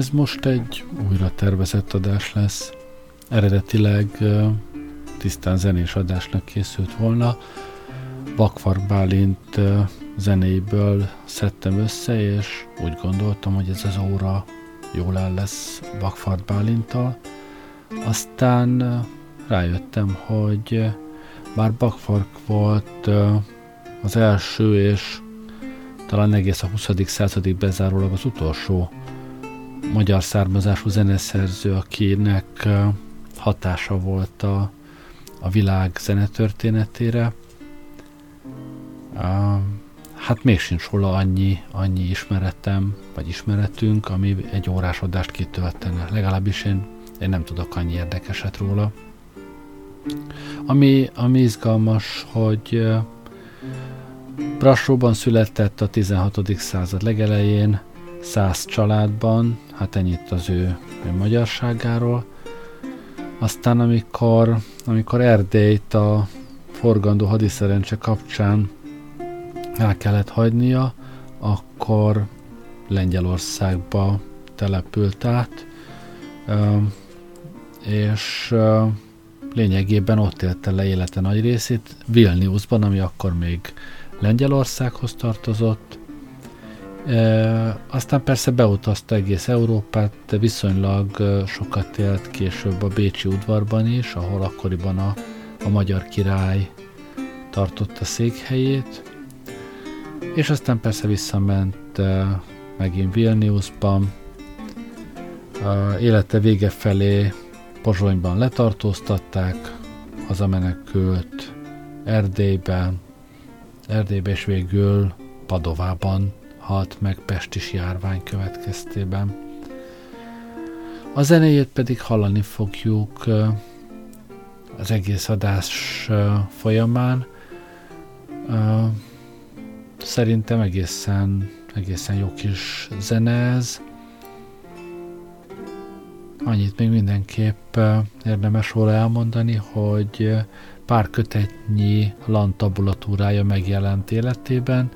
Ez most egy újra tervezett adás lesz. Eredetileg tisztán zenés adásnak készült volna. Vakfark Bálint zenéből szedtem össze, és úgy gondoltam, hogy ez az óra jól el lesz Vakfark Bálintal. Aztán rájöttem, hogy bár Bakfark volt az első és talán egész a 20. századig bezárólag az utolsó magyar származású zeneszerző, akinek hatása volt a, a világ zenetörténetére. Hát még sincs róla annyi, annyi ismeretem, vagy ismeretünk, ami egy órás adást kitöltene. Legalábbis én, én nem tudok annyi érdekeset róla. Ami, ami izgalmas, hogy Brassóban született a 16. század legelején, száz családban, hát ennyit az ő, ő magyarságáról. Aztán amikor, amikor Erdélyt a forgandó hadiszerencse kapcsán el kellett hagynia, akkor Lengyelországba települt át, és lényegében ott élte le élete nagy részét, Vilniusban, ami akkor még Lengyelországhoz tartozott. E, aztán persze beutazta egész Európát, de viszonylag sokat élt később a Bécsi udvarban is, ahol akkoriban a, a magyar király tartotta székhelyét, és aztán persze visszament e, megint Vilniusban, a élete vége felé Pozsonyban letartóztatták, hazamenekült Erdélyben, Erdélybe és végül Padovában halt meg pestis járvány következtében. A zenéjét pedig hallani fogjuk az egész adás folyamán. Szerintem egészen, egészen jó kis zene ez. Annyit még mindenképp érdemes róla elmondani, hogy pár kötetnyi lantabulatúrája megjelent életében,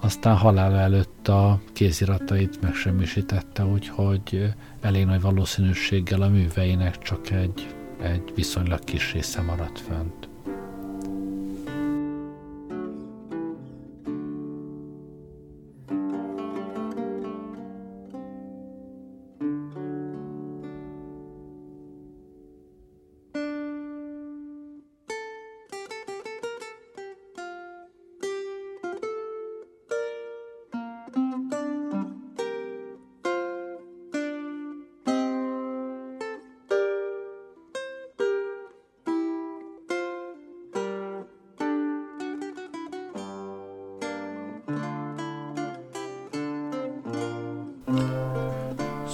aztán halála előtt a kéziratait megsemmisítette, úgyhogy elég nagy valószínűséggel a műveinek csak egy, egy viszonylag kis része maradt fönt.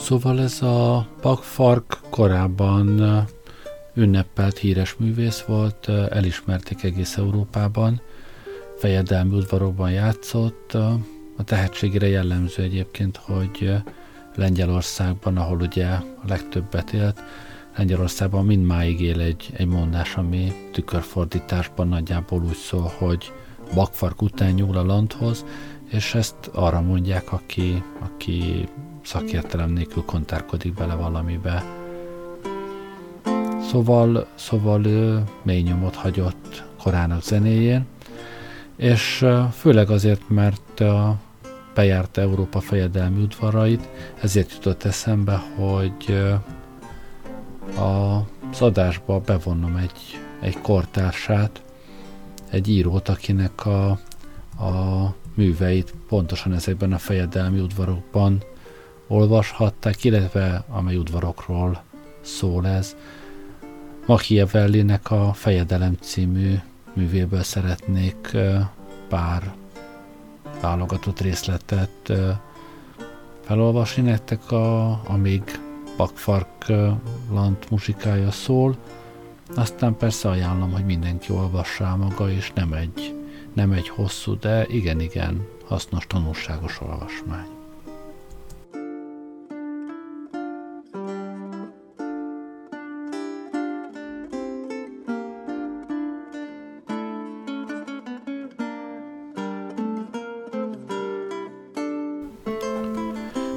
Szóval ez a Pakfark korábban ünnepelt híres művész volt, elismerték egész Európában, fejedelmi udvarokban játszott. A tehetségére jellemző egyébként, hogy Lengyelországban, ahol ugye a legtöbbet élt, Lengyelországban mindmáig él egy, egy mondás, ami tükörfordításban nagyjából úgy szól, hogy bakfark után nyúl a landhoz, és ezt arra mondják, aki, aki szakértelem nélkül kontárkodik bele valamibe. Szóval, szóval ő mély nyomot hagyott korának zenéjén, és főleg azért, mert bejárta Európa fejedelmi udvarait, ezért jutott eszembe, hogy az adásba bevonnom egy, egy kortársát, egy írót, akinek a, a műveit pontosan ezekben a fejedelmi udvarokban olvashatták, illetve amely udvarokról szól ez. Machiavellinek a Fejedelem című művéből szeretnék pár válogatott részletet felolvasni nektek, a, amíg Bakfark Lant musikája szól. Aztán persze ajánlom, hogy mindenki olvassa maga, és nem egy, nem egy hosszú, de igen-igen hasznos, tanulságos olvasmány.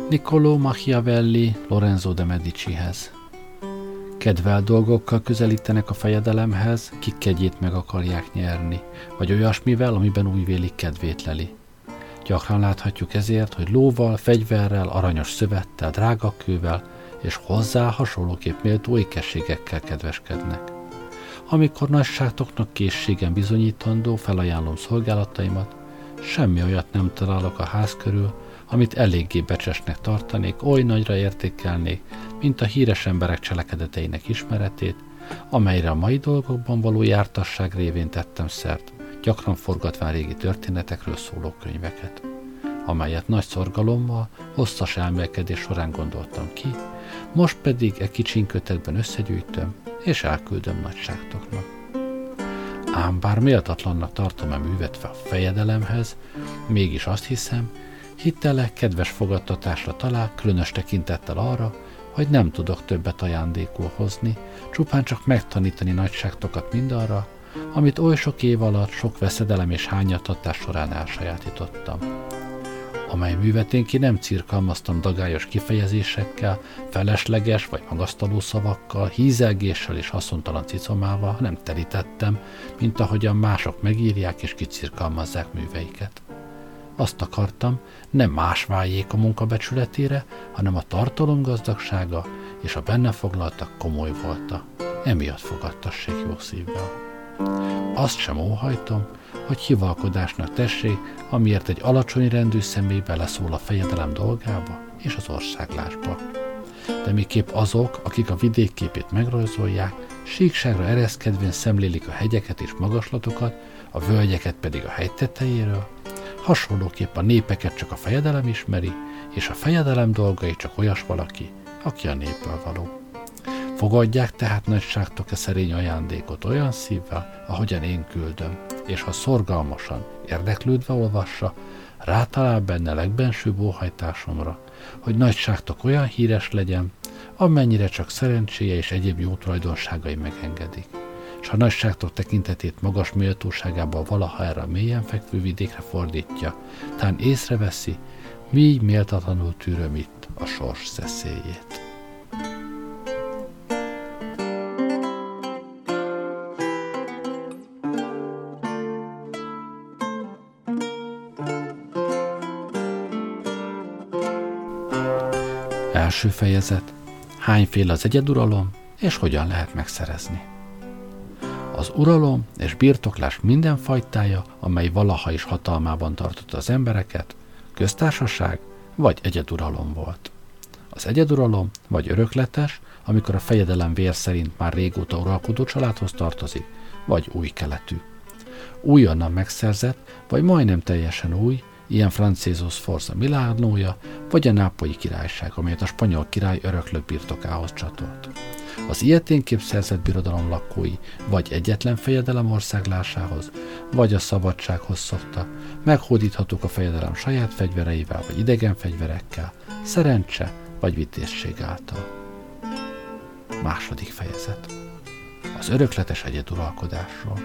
Niccolò Machiavelli Lorenzo de Medicihez. Kedvel dolgokkal közelítenek a fejedelemhez, kik kegyét meg akarják nyerni, vagy olyasmivel, amiben úgy vélik kedvét leli. Gyakran láthatjuk ezért, hogy lóval, fegyverrel, aranyos szövettel, drágakővel és hozzá hasonlóképp méltó ékességekkel kedveskednek. Amikor nagyságtoknak készségen bizonyítandó, felajánlom szolgálataimat, semmi olyat nem találok a ház körül, amit eléggé becsesnek tartanék, oly nagyra értékelnék, mint a híres emberek cselekedeteinek ismeretét, amelyre a mai dolgokban való jártasság révén tettem szert, gyakran forgatván régi történetekről szóló könyveket, amelyet nagy szorgalommal, hosszas elmélkedés során gondoltam ki, most pedig e kicsinkötekben összegyűjtöm, és elküldöm nagyságtoknak. Ám bár méltatlannak tartom a művet a fejedelemhez, mégis azt hiszem, Hittele kedves fogadtatásra talál, különös tekintettel arra, hogy nem tudok többet ajándékul hozni, csupán csak megtanítani nagyságtokat mindarra, amit oly sok év alatt sok veszedelem és hányattatás során elsajátítottam. Amely művet én ki nem cirkalmaztam dagályos kifejezésekkel, felesleges vagy magasztaló szavakkal, hízelgéssel és haszontalan cicomával, hanem terítettem, mint ahogyan mások megírják és kicirkalmazzák műveiket. Azt akartam, nem más váljék a munkabecsületére, hanem a tartalom gazdagsága és a benne foglaltak komoly volta. Emiatt fogadtassék jó szívvel. Azt sem óhajtom, hogy hivalkodásnak tessék, amiért egy alacsony rendű személy beleszól a fejedelem dolgába és az országlásba. De miképp azok, akik a vidékképét megrajzolják, síkságra ereszkedvén szemlélik a hegyeket és magaslatokat, a völgyeket pedig a hegy tetejéről, Hasonlóképp a népeket csak a fejedelem ismeri, és a fejedelem dolgai csak olyas valaki, aki a népből való. Fogadják tehát nagyságtok e szerény ajándékot olyan szívvel, ahogyan én küldöm, és ha szorgalmasan, érdeklődve olvassa, rátalál benne legbenső óhajtásomra, hogy nagyságtok olyan híres legyen, amennyire csak szerencséje és egyéb jó tulajdonságai megengedik és ha nagyságtok tekintetét magas méltóságában valaha erre a mélyen fekvő vidékre fordítja, tán észreveszi, mi méltatlanul tűröm itt a sors szeszélyét. Első fejezet. Hányféle az egyeduralom, és hogyan lehet megszerezni? Az uralom és birtoklás minden fajtája, amely valaha is hatalmában tartotta az embereket, köztársaság vagy egyeduralom volt. Az egyeduralom vagy örökletes, amikor a fejedelem vér szerint már régóta uralkodó családhoz tartozik, vagy új keletű. Újonnan megszerzett, vagy majdnem teljesen új, ilyen Francézus Forza Milánója, vagy a nápolyi királyság, amelyet a spanyol király öröklő birtokához csatolt. Az ilyeténképp szerzett birodalom lakói vagy egyetlen fejedelem országlásához, vagy a szabadsághoz szokta, meghódíthatók a fejedelem saját fegyvereivel vagy idegen fegyverekkel, szerencse vagy vitézség által. Második fejezet. Az örökletes egyeduralkodásról.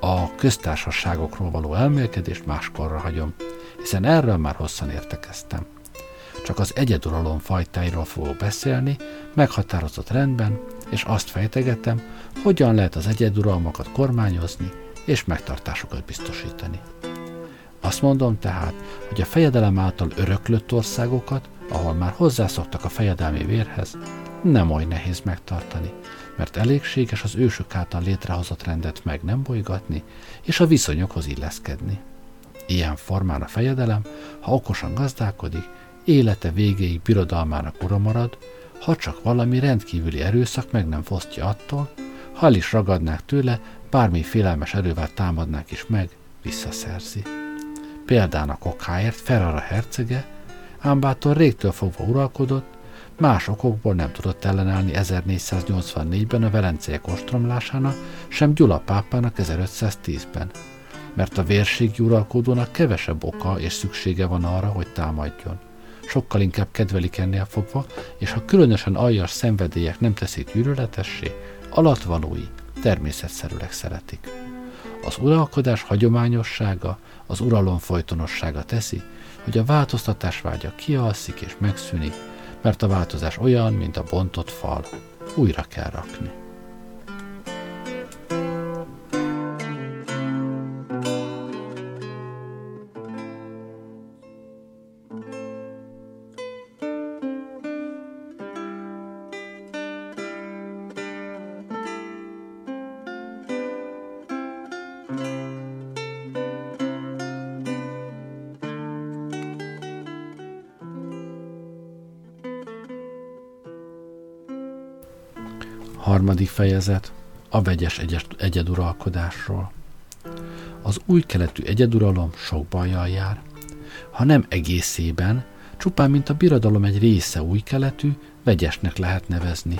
A köztársaságokról való elmélkedést máskorra hagyom, hiszen erről már hosszan értekeztem csak az egyeduralom fajtáiról fogok beszélni, meghatározott rendben, és azt fejtegetem, hogyan lehet az egyeduralmakat kormányozni és megtartásukat biztosítani. Azt mondom tehát, hogy a fejedelem által öröklött országokat, ahol már hozzászoktak a fejedelmi vérhez, nem oly nehéz megtartani, mert elégséges az ősök által létrehozott rendet meg nem bolygatni, és a viszonyokhoz illeszkedni. Ilyen formán a fejedelem, ha okosan gazdálkodik, élete végéig birodalmának ura marad, ha csak valami rendkívüli erőszak meg nem fosztja attól, ha el is ragadnák tőle, bármi félelmes erővel támadnák is meg, visszaszerzi. Példának okáért Ferrara hercege, ám bátor régtől fogva uralkodott, más okokból nem tudott ellenállni 1484-ben a velenceiek ostromlásának, sem Gyula pápának 1510-ben, mert a vérségi uralkodónak kevesebb oka és szüksége van arra, hogy támadjon sokkal inkább kedvelik ennél fogva, és ha különösen aljas szenvedélyek nem teszik gyűlöletessé, alatvalói természetszerűleg szeretik. Az uralkodás hagyományossága, az uralom folytonossága teszi, hogy a változtatás vágya kialszik és megszűnik, mert a változás olyan, mint a bontott fal. Újra kell rakni. Harmadik fejezet a vegyes egyeduralkodásról. Az új keletű egyeduralom sok bajjal jár. Ha nem egészében, csupán mint a birodalom egy része új keletű, vegyesnek lehet nevezni.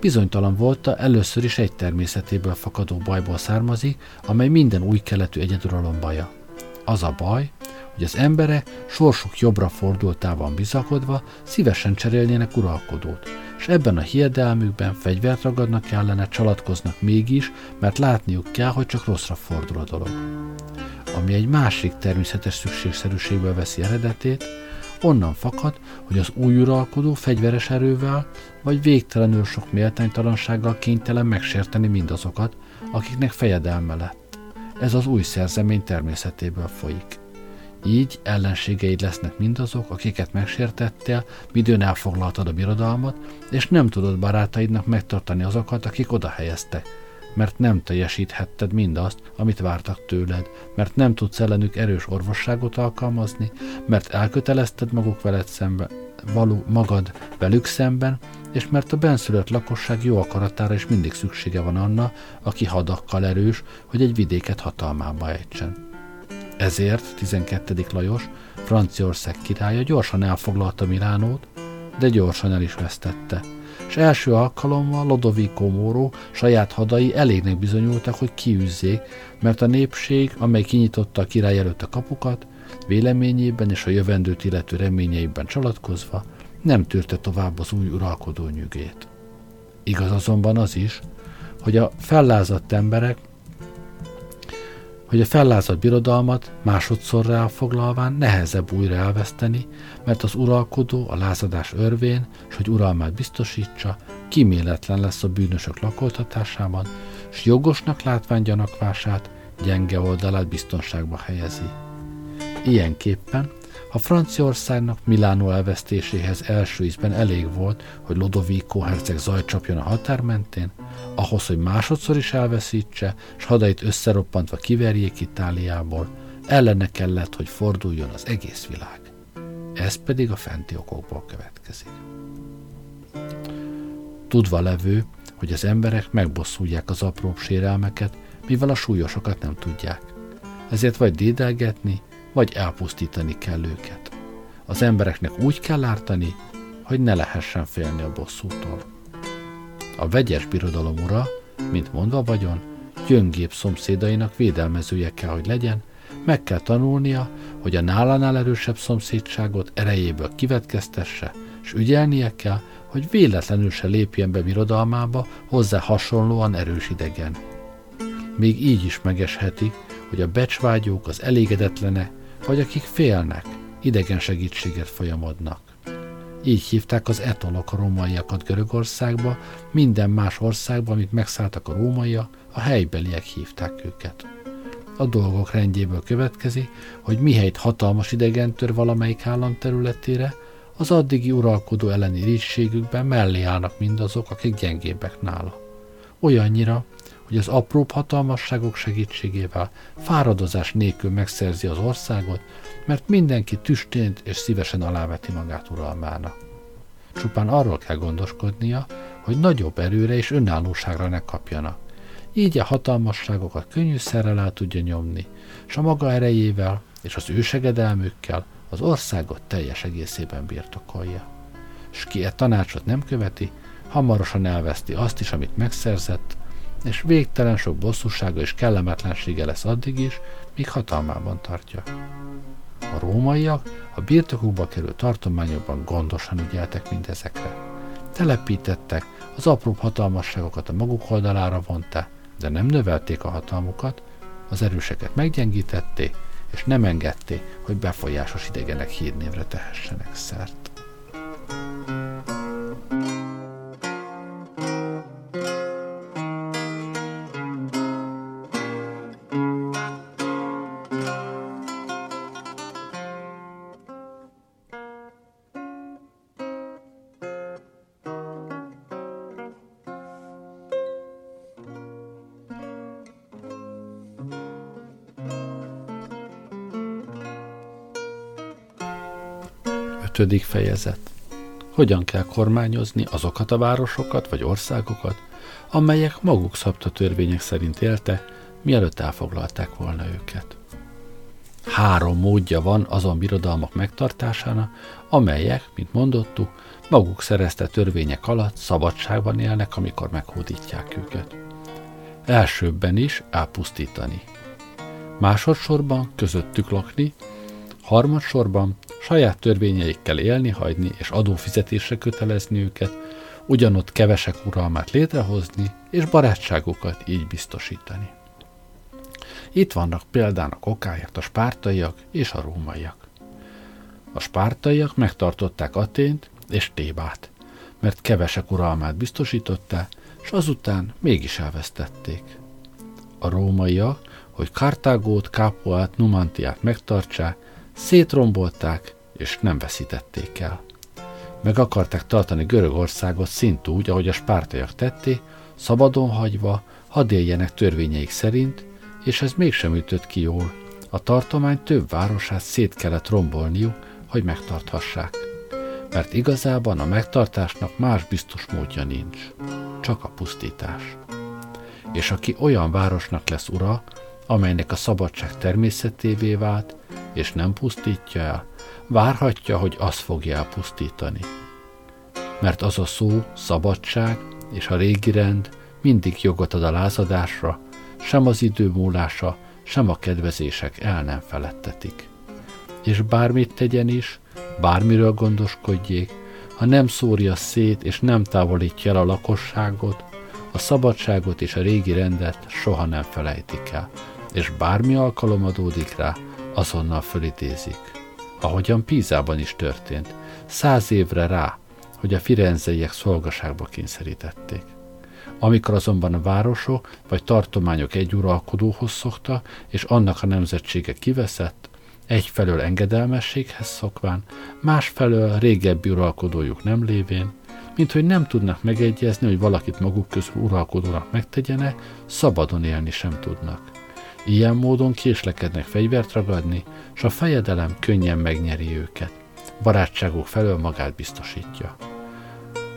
Bizonytalan volta, először is egy természetéből fakadó bajból származik, amely minden új keletű egyeduralom baja. Az a baj, hogy az emberek sorsuk jobbra fordultában bizakodva szívesen cserélnének uralkodót, és ebben a hiedelmükben fegyvert ragadnak ellene, csalatkoznak mégis, mert látniuk kell, hogy csak rosszra fordul a dolog. Ami egy másik természetes szükségszerűségből veszi eredetét, onnan fakad, hogy az új uralkodó fegyveres erővel vagy végtelenül sok méltánytalansággal kénytelen megsérteni mindazokat, akiknek fejedelme lett. Ez az új szerzemény természetéből folyik. Így ellenségeid lesznek mindazok, akiket megsértettél, midőn elfoglaltad a birodalmat, és nem tudod barátaidnak megtartani azokat, akik oda helyeztek, mert nem teljesíthetted mindazt, amit vártak tőled, mert nem tudsz ellenük erős orvosságot alkalmazni, mert elkötelezted maguk veled szemben, való magad velük szemben, és mert a benszülött lakosság jó akaratára is mindig szüksége van anna, aki hadakkal erős, hogy egy vidéket hatalmába ejtsen. Ezért 12. Lajos, Franciaország királya gyorsan elfoglalta Milánót, de gyorsan el is vesztette, és első alkalommal Lodovico Moro saját hadai elégnek bizonyultak, hogy kiűzzék, mert a népség, amely kinyitotta a király előtt a kapukat, véleményében és a jövendőt illető reményeiben csalatkozva, nem tűrte tovább az új uralkodó nyügét. Igaz azonban az is, hogy a fellázadt emberek hogy a fellázadt birodalmat másodszorra elfoglalván nehezebb újra elveszteni, mert az uralkodó a lázadás örvén, és hogy uralmát biztosítsa, kiméletlen lesz a bűnösök lakoltatásában, s jogosnak látván gyanakvását, gyenge oldalát biztonságba helyezi. Ilyenképpen a Franciaországnak Milánó elvesztéséhez első ízben elég volt, hogy Lodovico herceg zajcsapjon a határ mentén, ahhoz, hogy másodszor is elveszítse, s hadait összeroppantva kiverjék Itáliából, ellene kellett, hogy forduljon az egész világ. Ez pedig a fenti okokból következik. Tudva levő, hogy az emberek megbosszulják az apróbb sérelmeket, mivel a súlyosokat nem tudják. Ezért vagy dédelgetni, vagy elpusztítani kell őket. Az embereknek úgy kell ártani, hogy ne lehessen félni a bosszútól. A vegyes birodalom ura, mint mondva vagyon, gyöngébb szomszédainak védelmezője kell, hogy legyen, meg kell tanulnia, hogy a nálánál erősebb szomszédságot erejéből kivetkeztesse, és ügyelnie kell, hogy véletlenül se lépjen be birodalmába hozzá hasonlóan erős idegen. Még így is megeshetik, hogy a becsvágyók, az elégedetlenek vagy akik félnek, idegen segítséget folyamodnak. Így hívták az etolok a rómaiakat Görögországba, minden más országba, amit megszálltak a rómaiak, a helybeliek hívták őket. A dolgok rendjéből következik, hogy mihelyt hatalmas idegen tör valamelyik állam területére, az addigi uralkodó elleni rígységükben mellé állnak mindazok, akik gyengébbek nála. Olyannyira, hogy az apróbb hatalmasságok segítségével fáradozás nélkül megszerzi az országot, mert mindenki tüstént és szívesen aláveti magát uralmának. Csupán arról kell gondoskodnia, hogy nagyobb erőre és önállóságra ne kapjanak. Így a hatalmasságokat könnyűszerrel el tudja nyomni, és a maga erejével és az ősegedelmükkel az országot teljes egészében birtokolja. S ki e tanácsot nem követi, hamarosan elveszti azt is, amit megszerzett, és végtelen sok bosszúsága és kellemetlensége lesz addig is, míg hatalmában tartja. A rómaiak a birtokukba került tartományokban gondosan ügyeltek mindezekre. Telepítettek, az apróbb hatalmasságokat a maguk oldalára vonták, de nem növelték a hatalmukat, az erőseket meggyengítették, és nem engedték, hogy befolyásos idegenek hírnévre tehessenek szert. Ötödik fejezet. Hogyan kell kormányozni azokat a városokat vagy országokat, amelyek maguk szabta törvények szerint élte, mielőtt elfoglalták volna őket. Három módja van azon birodalmak megtartásának, amelyek, mint mondottuk, maguk szerezte törvények alatt szabadságban élnek, amikor meghódítják őket. Elsőbben is elpusztítani. Másodszorban közöttük lakni, harmadsorban saját törvényeikkel élni, hagyni és adófizetésre kötelezni őket, ugyanott kevesek uralmát létrehozni, és barátságukat így biztosítani. Itt vannak példának okáért a spártaiak és a rómaiak. A spártaiak megtartották Atént és Tébát, mert kevesek uralmát biztosították, és azután mégis elvesztették. A rómaiak, hogy Kartágót, Kápoát, Numantiát megtartsák, Szétrombolták, és nem veszítették el. Meg akarták tartani Görögországot szint úgy, ahogy a spártaiak tették, szabadon hagyva, hadd éljenek törvényeik szerint, és ez mégsem ütött ki jól. A tartomány több városát szét kellett rombolniuk, hogy megtarthassák. Mert igazában a megtartásnak más biztos módja nincs, csak a pusztítás. És aki olyan városnak lesz ura, amelynek a szabadság természetévé vált, és nem pusztítja el, várhatja, hogy az fogja elpusztítani. Mert az a szó, szabadság és a régi rend mindig jogot ad a lázadásra, sem az idő múlása, sem a kedvezések el nem felettetik. És bármit tegyen is, bármiről gondoskodjék, ha nem szórja szét és nem távolítja el a lakosságot, a szabadságot és a régi rendet soha nem felejtik el, és bármi alkalom adódik rá, azonnal fölidézik. Ahogyan Pízában is történt, száz évre rá, hogy a firenzeiek szolgaságba kényszerítették. Amikor azonban a városok vagy tartományok egy uralkodóhoz szokta, és annak a nemzetsége kiveszett, egyfelől engedelmességhez szokván, másfelől régebbi uralkodójuk nem lévén, mint hogy nem tudnak megegyezni, hogy valakit maguk közül uralkodónak megtegyenek, szabadon élni sem tudnak. Ilyen módon késlekednek fegyvert ragadni, és a fejedelem könnyen megnyeri őket. Barátságok felől magát biztosítja.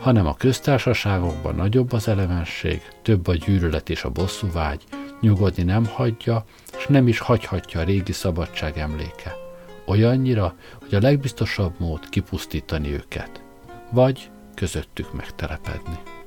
Hanem a köztársaságokban nagyobb az elemenség, több a gyűlölet és a bosszúvágy, nyugodni nem hagyja, és nem is hagyhatja a régi szabadság emléke. Olyannyira, hogy a legbiztosabb mód kipusztítani őket, vagy közöttük megtelepedni.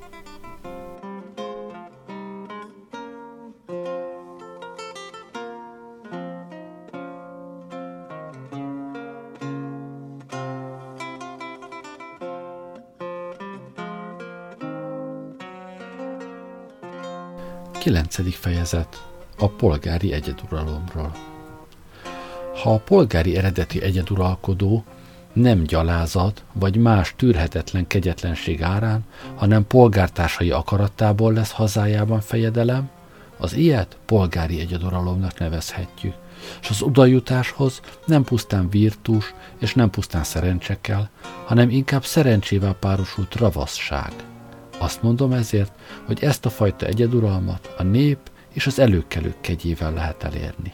9. fejezet a polgári egyeduralomról. Ha a polgári eredeti egyeduralkodó nem gyalázat vagy más tűrhetetlen kegyetlenség árán, hanem polgártársai akarattából lesz hazájában fejedelem, az ilyet polgári egyeduralomnak nevezhetjük, és az udajutáshoz nem pusztán virtus és nem pusztán szerencsekkel, hanem inkább szerencsével párosult ravaszság – azt mondom ezért, hogy ezt a fajta egyeduralmat a nép és az előkelők kegyével lehet elérni.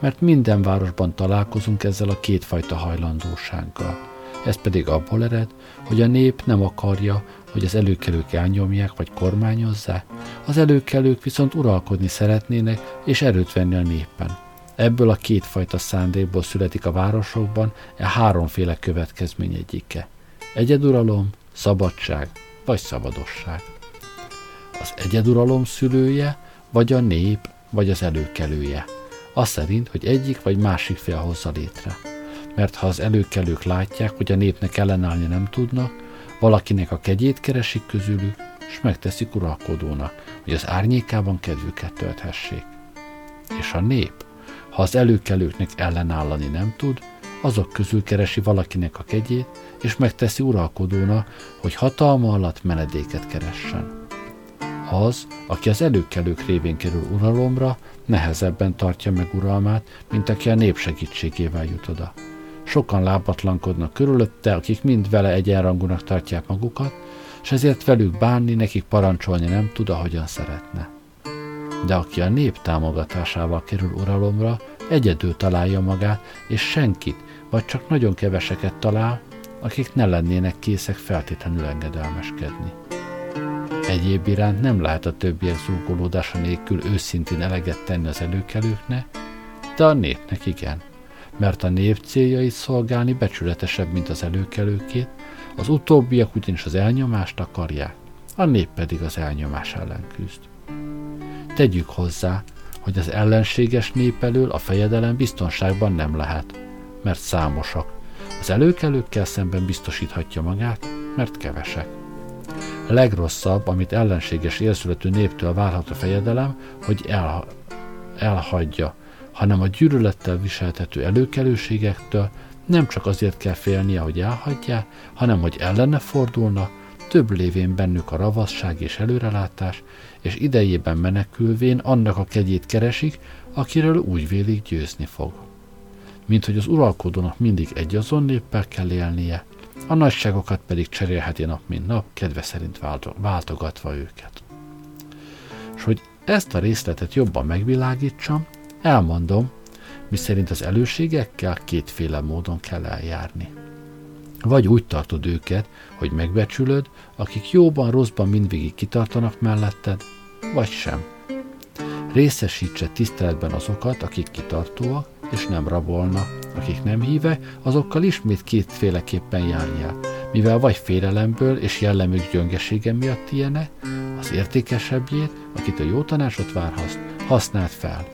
Mert minden városban találkozunk ezzel a kétfajta hajlandósággal. Ez pedig abból ered, hogy a nép nem akarja, hogy az előkelők elnyomják vagy kormányozzák, az előkelők viszont uralkodni szeretnének és erőt venni a népen. Ebből a kétfajta szándékból születik a városokban e háromféle következmény egyike. Egyeduralom, szabadság vagy szabadosság. Az egyeduralom szülője, vagy a nép, vagy az előkelője. Az szerint, hogy egyik vagy másik fél hozza létre. Mert ha az előkelők látják, hogy a népnek ellenállni nem tudnak, valakinek a kegyét keresik közülük, és megteszik uralkodónak, hogy az árnyékában kedvüket tölthessék. És a nép, Ha az előkelőknek ellenállani nem tud, azok közül keresi valakinek a kegyét, és megteszi uralkodóna, hogy hatalma alatt menedéket keressen. Az, aki az előkelők révén kerül uralomra, nehezebben tartja meg uralmát, mint aki a nép segítségével jut oda. Sokan lábatlankodnak körülötte, akik mind vele egyenrangúnak tartják magukat, és ezért velük bánni, nekik parancsolni nem tud, ahogyan szeretne. De aki a nép támogatásával kerül uralomra, egyedül találja magát, és senkit, vagy csak nagyon keveseket talál, akik ne lennének készek feltétlenül engedelmeskedni. Egyéb iránt nem lehet a többiek zúgolódása nélkül őszintén eleget tenni az előkelőknek, de a népnek igen, mert a nép céljait szolgálni becsületesebb, mint az előkelőkét, az utóbbiak ugyanis az elnyomást akarják, a nép pedig az elnyomás ellen küzd. Tegyük hozzá, hogy az ellenséges nép elől a fejedelem biztonságban nem lehet, mert számosak. Az előkelőkkel szemben biztosíthatja magát, mert kevesek. A legrosszabb, amit ellenséges élszületű néptől várhat a fejedelem, hogy el, elhagyja, hanem a gyűlölettel viseltető előkelőségektől nem csak azért kell félnie, hogy elhagyják, hanem hogy ellene fordulna, több lévén bennük a ravasság és előrelátás, és idejében menekülvén annak a kegyét keresik, akiről úgy vélik győzni fog. Mint hogy az uralkodónak mindig egy azon néppel kell élnie, a nagyságokat pedig cserélheti nap mint nap, kedve szerint váltogatva őket. És hogy ezt a részletet jobban megvilágítsam, elmondom, miszerint az előségekkel kétféle módon kell eljárni. Vagy úgy tartod őket, hogy megbecsülöd, akik jóban, rosszban mindvégig kitartanak melletted, vagy sem. Részesítse tiszteletben azokat, akik kitartóak, és nem rabolna. Akik nem híve, azokkal ismét kétféleképpen járjál, mivel vagy félelemből és jellemük gyöngesége miatt ilyenek, az értékesebbjét, akit a jó tanácsot várhatsz, használd fel,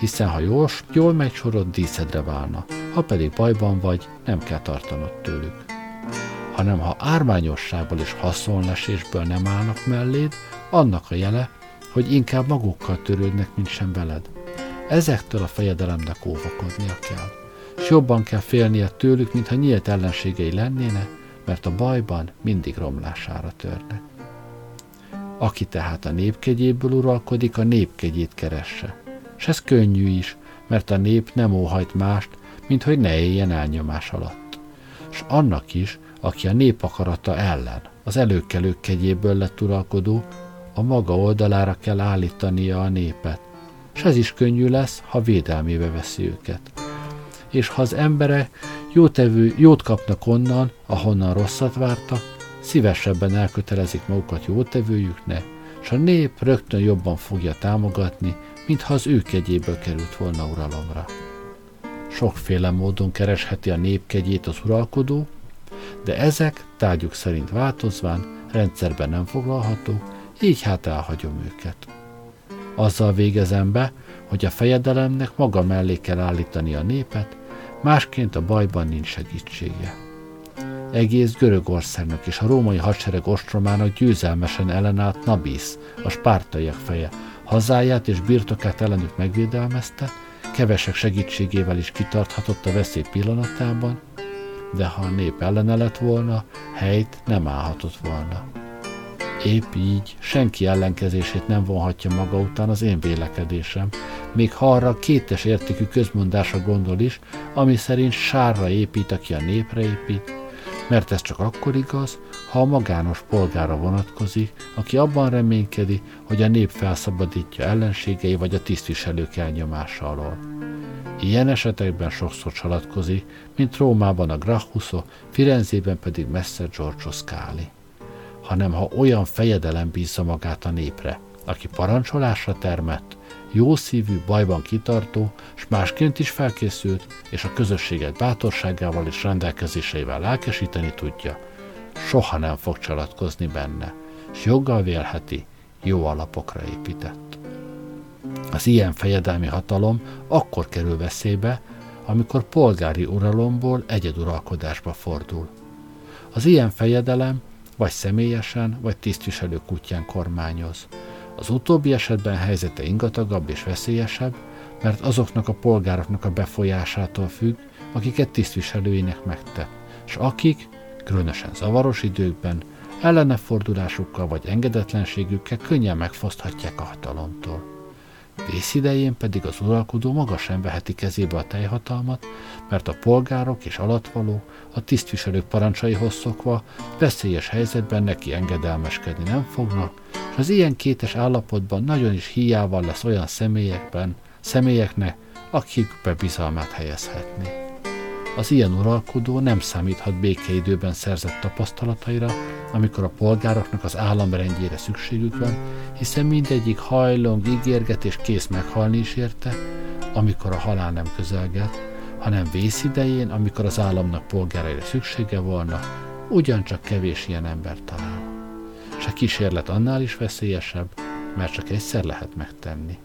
hiszen ha jól, jól megy sorod, díszedre válna, ha pedig bajban vagy, nem kell tartanod tőlük. Hanem ha ármányosságból és haszonlesésből nem állnak melléd, annak a jele, hogy inkább magukkal törődnek, mint sem veled. Ezektől a fejedelemnek óvakodnia kell, és jobban kell félnie tőlük, mintha nyílt ellenségei lennének, mert a bajban mindig romlására törnek. Aki tehát a népkegyéből uralkodik, a népkegyét keresse. És ez könnyű is, mert a nép nem óhajt mást, mint hogy ne éljen elnyomás alatt. És annak is, aki a nép akarata ellen, az előkelők kegyéből lett uralkodó, a maga oldalára kell állítania a népet, és ez is könnyű lesz, ha védelmébe veszi őket. És ha az emberek jótevő, jót kapnak onnan, ahonnan rosszat vártak, szívesebben elkötelezik magukat jótevőjüknek, és a nép rögtön jobban fogja támogatni, mintha az ő kegyéből került volna uralomra. Sokféle módon keresheti a nép kegyét az uralkodó, de ezek tárgyuk szerint változván rendszerben nem foglalható, így hát elhagyom őket. Azzal végezem be, hogy a fejedelemnek maga mellé kell állítani a népet, másként a bajban nincs segítsége. Egész Görögországnak és a római hadsereg ostromának győzelmesen ellenállt Nabisz, a spártaiak feje, hazáját és birtokát ellenük megvédelmezte, kevesek segítségével is kitarthatott a veszély pillanatában, de ha a nép ellene lett volna, helyt nem állhatott volna. Épp így senki ellenkezését nem vonhatja maga után az én vélekedésem, még ha arra kétes értékű közmondásra gondol is, ami szerint sárra épít, aki a népre épít, mert ez csak akkor igaz, ha a magános polgára vonatkozik, aki abban reménykedik, hogy a nép felszabadítja ellenségei vagy a tisztviselők elnyomása alól. Ilyen esetekben sokszor csalatkozik, mint Rómában a Gracchuso, Firenzében pedig messze Giorgio Scali hanem ha olyan fejedelem bízza magát a népre, aki parancsolásra termett, jó szívű, bajban kitartó, és másként is felkészült, és a közösséget bátorságával és rendelkezéseivel lelkesíteni tudja, soha nem fog csalatkozni benne, és joggal vélheti, jó alapokra épített. Az ilyen fejedelmi hatalom akkor kerül veszélybe, amikor polgári uralomból egyeduralkodásba fordul. Az ilyen fejedelem vagy személyesen, vagy tisztviselő kutyán kormányoz. Az utóbbi esetben helyzete ingatagabb és veszélyesebb, mert azoknak a polgároknak a befolyásától függ, akiket tisztviselőinek megtett, és akik, különösen zavaros időkben, ellene fordulásukkal vagy engedetlenségükkel könnyen megfoszthatják a hatalomtól. Vész idején pedig az uralkodó maga sem veheti kezébe a teljhatalmat, mert a polgárok és alatvaló a tisztviselők parancsaihoz szokva veszélyes helyzetben neki engedelmeskedni nem fognak, és az ilyen kétes állapotban nagyon is hiával lesz olyan személyekben, személyeknek, akikbe bizalmát helyezhetni. Az ilyen uralkodó nem számíthat békeidőben szerzett tapasztalataira, amikor a polgároknak az államrendjére szükségük van, hiszen mindegyik hajlong, ígérget és kész meghalni is érte, amikor a halál nem közelget, hanem vész idején, amikor az államnak polgáraira szüksége volna, ugyancsak kevés ilyen ember talál. És a kísérlet annál is veszélyesebb, mert csak egyszer lehet megtenni.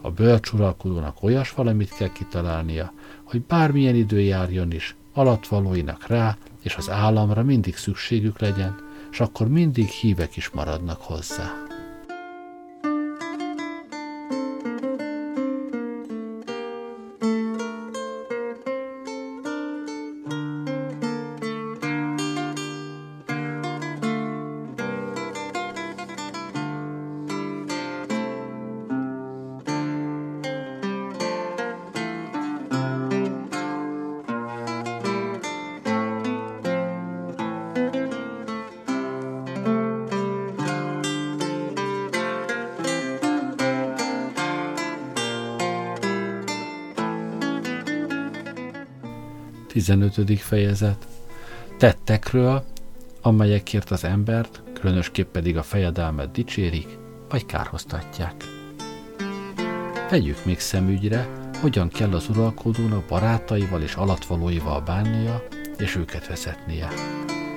A bölcs uralkodónak olyas valamit kell kitalálnia, hogy bármilyen idő járjon is, alatvalóinak rá és az államra mindig szükségük legyen, és akkor mindig hívek is maradnak hozzá. 15. fejezet Tettekről, amelyekért az embert, különösképp pedig a fejedelmet dicsérik, vagy kárhoztatják. Vegyük még szemügyre, hogyan kell az uralkodónak barátaival és alatvalóival bánnia, és őket vezetnie.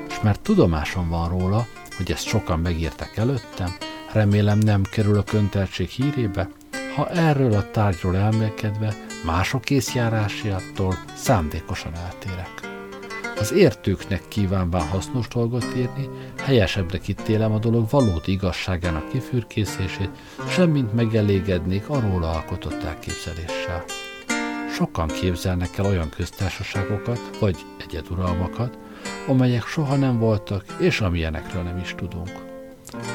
És mert tudomásom van róla, hogy ezt sokan megírtak előttem, remélem nem kerül a könteltség hírébe, ha erről a tárgyról elmélkedve mások észjárásától szándékosan eltérek. Az értőknek kívánván hasznos dolgot írni, helyesebbnek ítélem a dolog valódi igazságának kifürkészését, semmint megelégednék a róla alkotott elképzeléssel. Sokan képzelnek el olyan köztársaságokat, vagy egyeduralmakat, amelyek soha nem voltak, és amilyenekről nem is tudunk.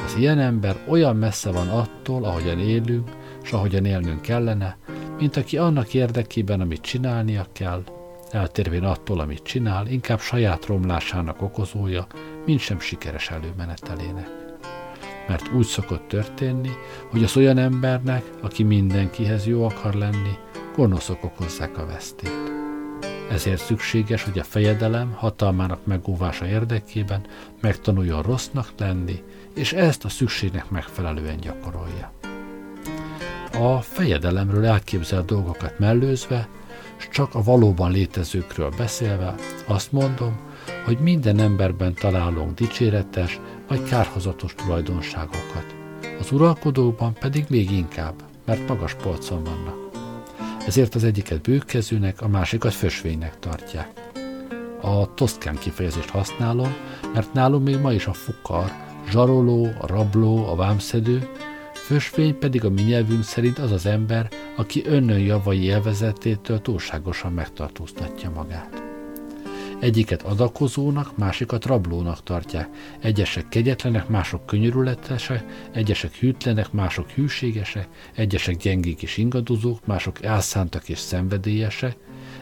Az ilyen ember olyan messze van attól, ahogyan élünk, és ahogyan élnünk kellene, mint aki annak érdekében, amit csinálnia kell, eltérvén attól, amit csinál, inkább saját romlásának okozója, mint sem sikeres előmenetelének. Mert úgy szokott történni, hogy az olyan embernek, aki mindenkihez jó akar lenni, gonoszok okozzák a vesztét. Ezért szükséges, hogy a fejedelem hatalmának megóvása érdekében megtanuljon rossznak lenni, és ezt a szükségnek megfelelően gyakorolja a fejedelemről elképzelt dolgokat mellőzve, és csak a valóban létezőkről beszélve, azt mondom, hogy minden emberben találunk dicséretes vagy kárhozatos tulajdonságokat. Az uralkodókban pedig még inkább, mert magas polcon vannak. Ezért az egyiket bőkezőnek, a másikat fösvénynek tartják. A toszkán kifejezést használom, mert nálunk még ma is a fukar, zsaroló, a rabló, a vámszedő Fösvény pedig a mi nyelvünk szerint az az ember, aki önnön javai élvezetétől túlságosan megtartóztatja magát. Egyiket adakozónak, másikat rablónak tartják. Egyesek kegyetlenek, mások könyörületesek, egyesek hűtlenek, mások hűségesek, egyesek gyengék és ingadozók, mások elszántak és szenvedélyesek,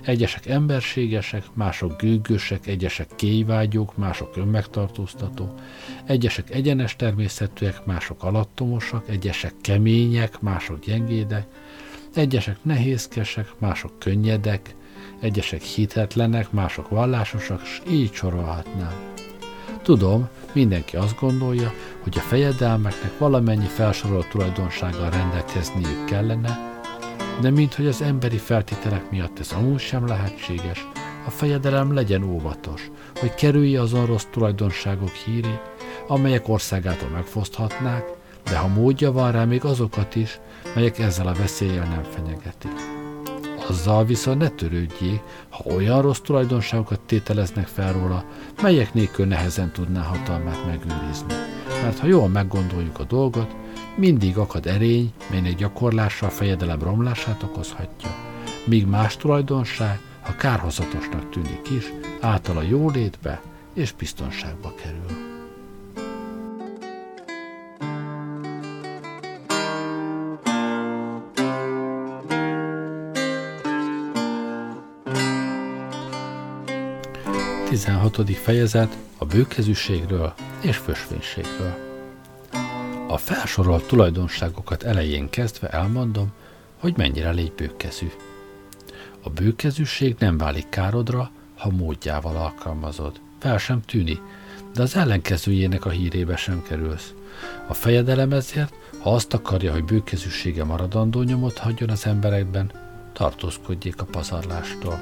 Egyesek emberségesek, mások gőgösek, egyesek kéjvágyók, mások önmegtartóztató, egyesek egyenes természetűek, mások alattomosak, egyesek kemények, mások gyengédek, egyesek nehézkesek, mások könnyedek, egyesek hitetlenek, mások vallásosak, és így sorolhatnám. Tudom, mindenki azt gondolja, hogy a fejedelmeknek valamennyi felsorolt tulajdonsággal rendelkezniük kellene, de minthogy az emberi feltételek miatt ez amúgy sem lehetséges, a fejedelem legyen óvatos, hogy kerülje azon rossz tulajdonságok hírét, amelyek országától megfoszthatnák, de ha módja van rá, még azokat is, melyek ezzel a veszéllyel nem fenyegetik. Azzal viszont ne törődjék, ha olyan rossz tulajdonságokat tételeznek fel róla, melyek nélkül nehezen tudná hatalmát megőrizni. Mert ha jól meggondoljuk a dolgot, mindig akad erény, melynek gyakorlása a fejedelem romlását okozhatja, míg más tulajdonság, ha kárhozatosnak tűnik is, általa jólétbe és biztonságba kerül. 16. fejezet a bőkezűségről és fösvénységről. A felsorolt tulajdonságokat elején kezdve elmondom, hogy mennyire légy bőkezű. A bőkezűség nem válik károdra, ha módjával alkalmazod. Fel sem tűni, de az ellenkezőjének a hírébe sem kerülsz. A fejedelem ezért, ha azt akarja, hogy bőkezűsége maradandó nyomot hagyjon az emberekben, tartózkodjék a pazarlástól.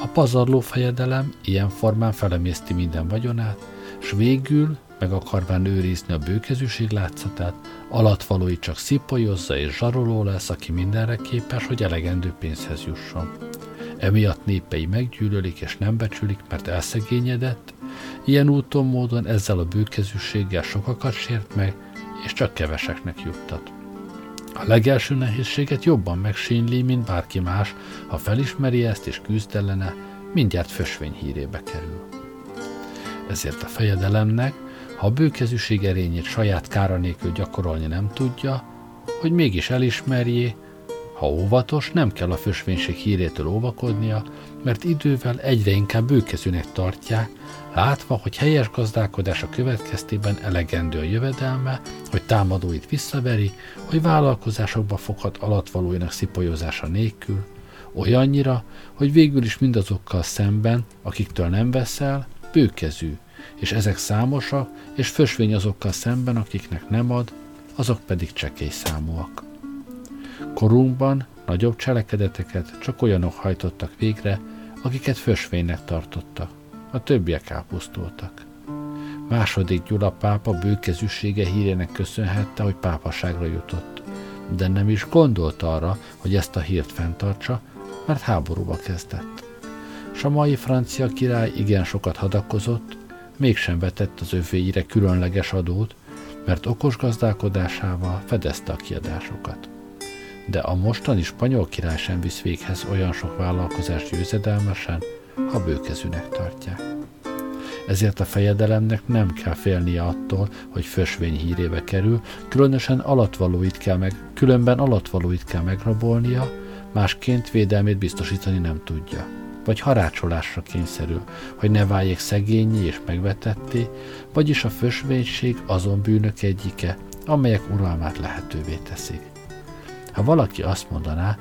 A pazarló fejedelem ilyen formán felemészti minden vagyonát, s végül, meg akarván őrizni a bőkezűség látszatát, alatvalói csak szipolyozza és zsaroló lesz, aki mindenre képes, hogy elegendő pénzhez jusson. Emiatt népei meggyűlölik és nem becsülik, mert elszegényedett, ilyen úton módon ezzel a bőkezűséggel sokakat sért meg, és csak keveseknek juttat. A legelső nehézséget jobban megsínli, mint bárki más, ha felismeri ezt és küzd ellene, mindjárt fösvény hírébe kerül. Ezért a fejedelemnek, ha a bőkezűség erényét saját kára nélkül gyakorolni nem tudja, hogy mégis elismerjé, ha óvatos, nem kell a fösvénység hírétől óvakodnia, mert idővel egyre inkább bőkezűnek tartják, látva, hogy helyes gazdálkodása következtében elegendő a jövedelme, hogy támadóit visszaveri, hogy vállalkozásokba foghat alatvalóinak szipolyozása nélkül, olyannyira, hogy végül is mindazokkal szemben, akiktől nem veszel, bőkezű, és ezek számosak, és fösvény azokkal szemben, akiknek nem ad, azok pedig csekély számúak. Korunkban nagyobb cselekedeteket csak olyanok hajtottak végre, akiket fösvénynek tartottak a többiek elpusztultak. Második Gyula pápa bőkezűsége hírének köszönhette, hogy pápaságra jutott, de nem is gondolt arra, hogy ezt a hírt fenntartsa, mert háborúba kezdett. S a mai francia király igen sokat hadakozott, mégsem vetett az övéire különleges adót, mert okos gazdálkodásával fedezte a kiadásokat. De a mostani spanyol király sem visz véghez olyan sok vállalkozást győzedelmesen, ha bőkezűnek tartják. Ezért a fejedelemnek nem kell félnie attól, hogy fösvény hírébe kerül, különösen alatvalóit kell meg, különben alatvalóit kell megrabolnia, másként védelmét biztosítani nem tudja. Vagy harácsolásra kényszerül, hogy ne váljék szegényé és megvetetté, vagyis a fösvénység azon bűnök egyike, amelyek uralmát lehetővé teszik. Ha valaki azt mondaná,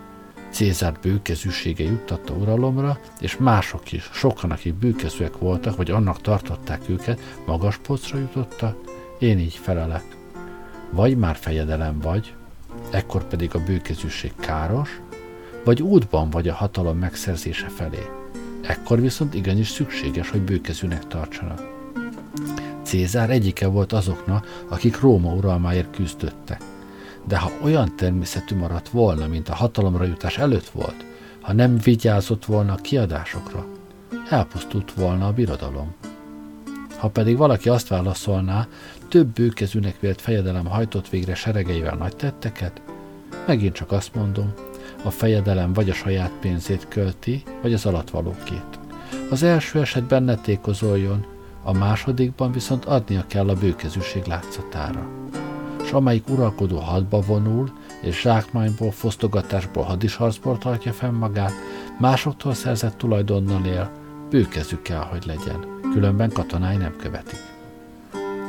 Cézár bőkezűsége juttatta uralomra, és mások is, sokan, akik bőkezőek voltak, vagy annak tartották őket, magas pocra jutotta, én így felelek. Vagy már fejedelem vagy, ekkor pedig a bőkezűség káros, vagy útban vagy a hatalom megszerzése felé. Ekkor viszont igenis szükséges, hogy bőkezűnek tartsanak. Cézár egyike volt azoknak, akik Róma uralmáért küzdöttek de ha olyan természetű maradt volna, mint a hatalomra jutás előtt volt, ha nem vigyázott volna a kiadásokra, elpusztult volna a birodalom. Ha pedig valaki azt válaszolná, több bőkezűnek vélt fejedelem hajtott végre seregeivel nagy tetteket, megint csak azt mondom, a fejedelem vagy a saját pénzét költi, vagy az alatvalókét. Az első esetben ne tékozoljon, a másodikban viszont adnia kell a bőkezűség látszatára s amelyik uralkodó hadba vonul, és zsákmányból, fosztogatásból, hadisharcból tartja fenn magát, másoktól szerzett tulajdonnal él, bőkezük kell, hogy legyen, különben katonái nem követik.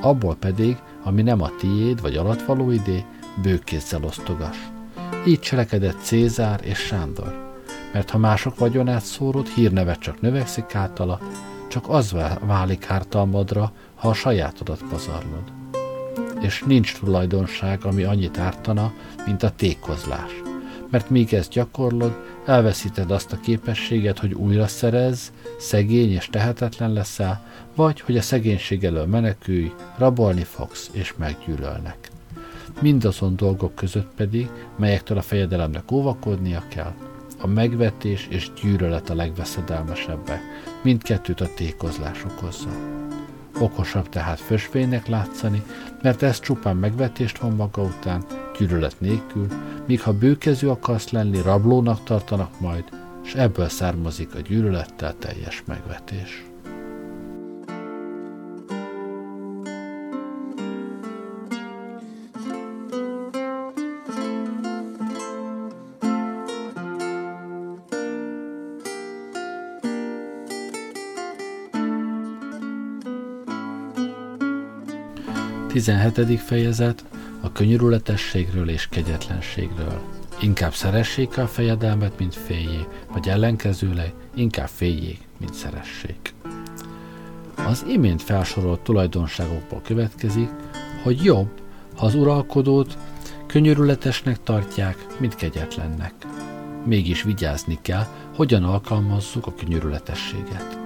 Abból pedig, ami nem a tiéd vagy alatvaló idé, bőkézzel osztogas. Így cselekedett Cézár és Sándor, mert ha mások vagyonát szórod, hírnevet csak növekszik általa, csak az válik hártalmadra, ha a sajátodat pazarlod és nincs tulajdonság, ami annyit ártana, mint a tékozlás. Mert míg ezt gyakorlod, elveszíted azt a képességet, hogy újra szerez, szegény és tehetetlen leszel, vagy hogy a szegénység elől menekülj, rabolni fogsz és meggyűlölnek. Mindazon dolgok között pedig, melyektől a fejedelemnek óvakodnia kell, a megvetés és gyűlölet a legveszedelmesebbek, mindkettőt a tékozlás okozza. Okosabb tehát fösvénynek látszani, mert ez csupán megvetést von maga után, gyűlölet nélkül, míg ha bőkezű akarsz lenni, rablónak tartanak majd, és ebből származik a gyűlölettel teljes megvetés. 17. fejezet a könyörületességről és kegyetlenségről. Inkább szeressék a fejedelmet, mint féljék, vagy ellenkezőleg inkább féljék, mint szeressék. Az imént felsorolt tulajdonságokból következik, hogy jobb, ha az uralkodót könyörületesnek tartják, mint kegyetlennek. Mégis vigyázni kell, hogyan alkalmazzuk a könyörületességet.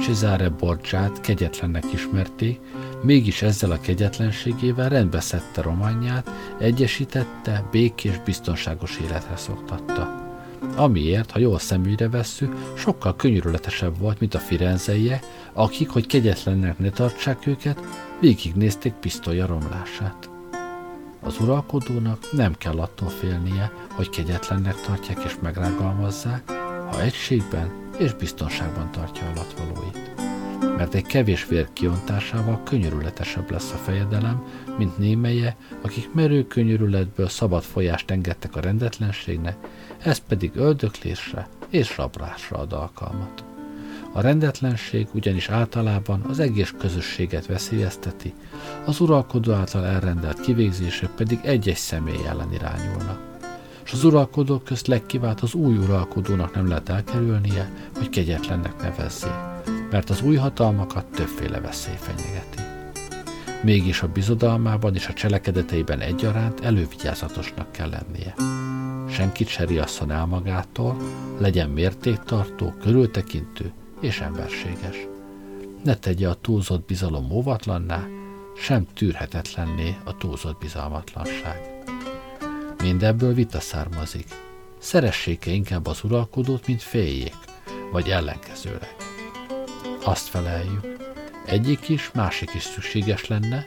Cesare Borgiát kegyetlennek ismerték, mégis ezzel a kegyetlenségével rendbe szedte románját, egyesítette, békés, biztonságos életre szoktatta. Amiért, ha jól szemügyre vesszük, sokkal könyörületesebb volt, mint a firenzeie, akik, hogy kegyetlennek ne tartsák őket, végignézték pisztolya romlását. Az uralkodónak nem kell attól félnie, hogy kegyetlennek tartják és megrágalmazzák, ha egységben és biztonságban tartja alatvalóit. Mert egy kevés vér kiontásával könyörületesebb lesz a fejedelem, mint némelye, akik merő könyörületből szabad folyást engedtek a rendetlenségnek, ez pedig öldöklésre és rablásra ad alkalmat. A rendetlenség ugyanis általában az egész közösséget veszélyezteti, az uralkodó által elrendelt kivégzése pedig egy-egy személy ellen irányulnak és az uralkodók közt legkivált az új uralkodónak nem lehet elkerülnie, hogy kegyetlennek nevezzék, mert az új hatalmakat többféle veszély fenyegeti. Mégis a bizodalmában és a cselekedeteiben egyaránt elővigyázatosnak kell lennie. Senkit se riasszon el magától, legyen mértéktartó, körültekintő és emberséges. Ne tegye a túlzott bizalom óvatlanná, sem tűrhetetlenné a túlzott bizalmatlanság. Mindebből vita származik. Szeressék-e inkább az uralkodót, mint féljék, vagy ellenkezőleg? Azt feleljük, egyik is, másik is szükséges lenne,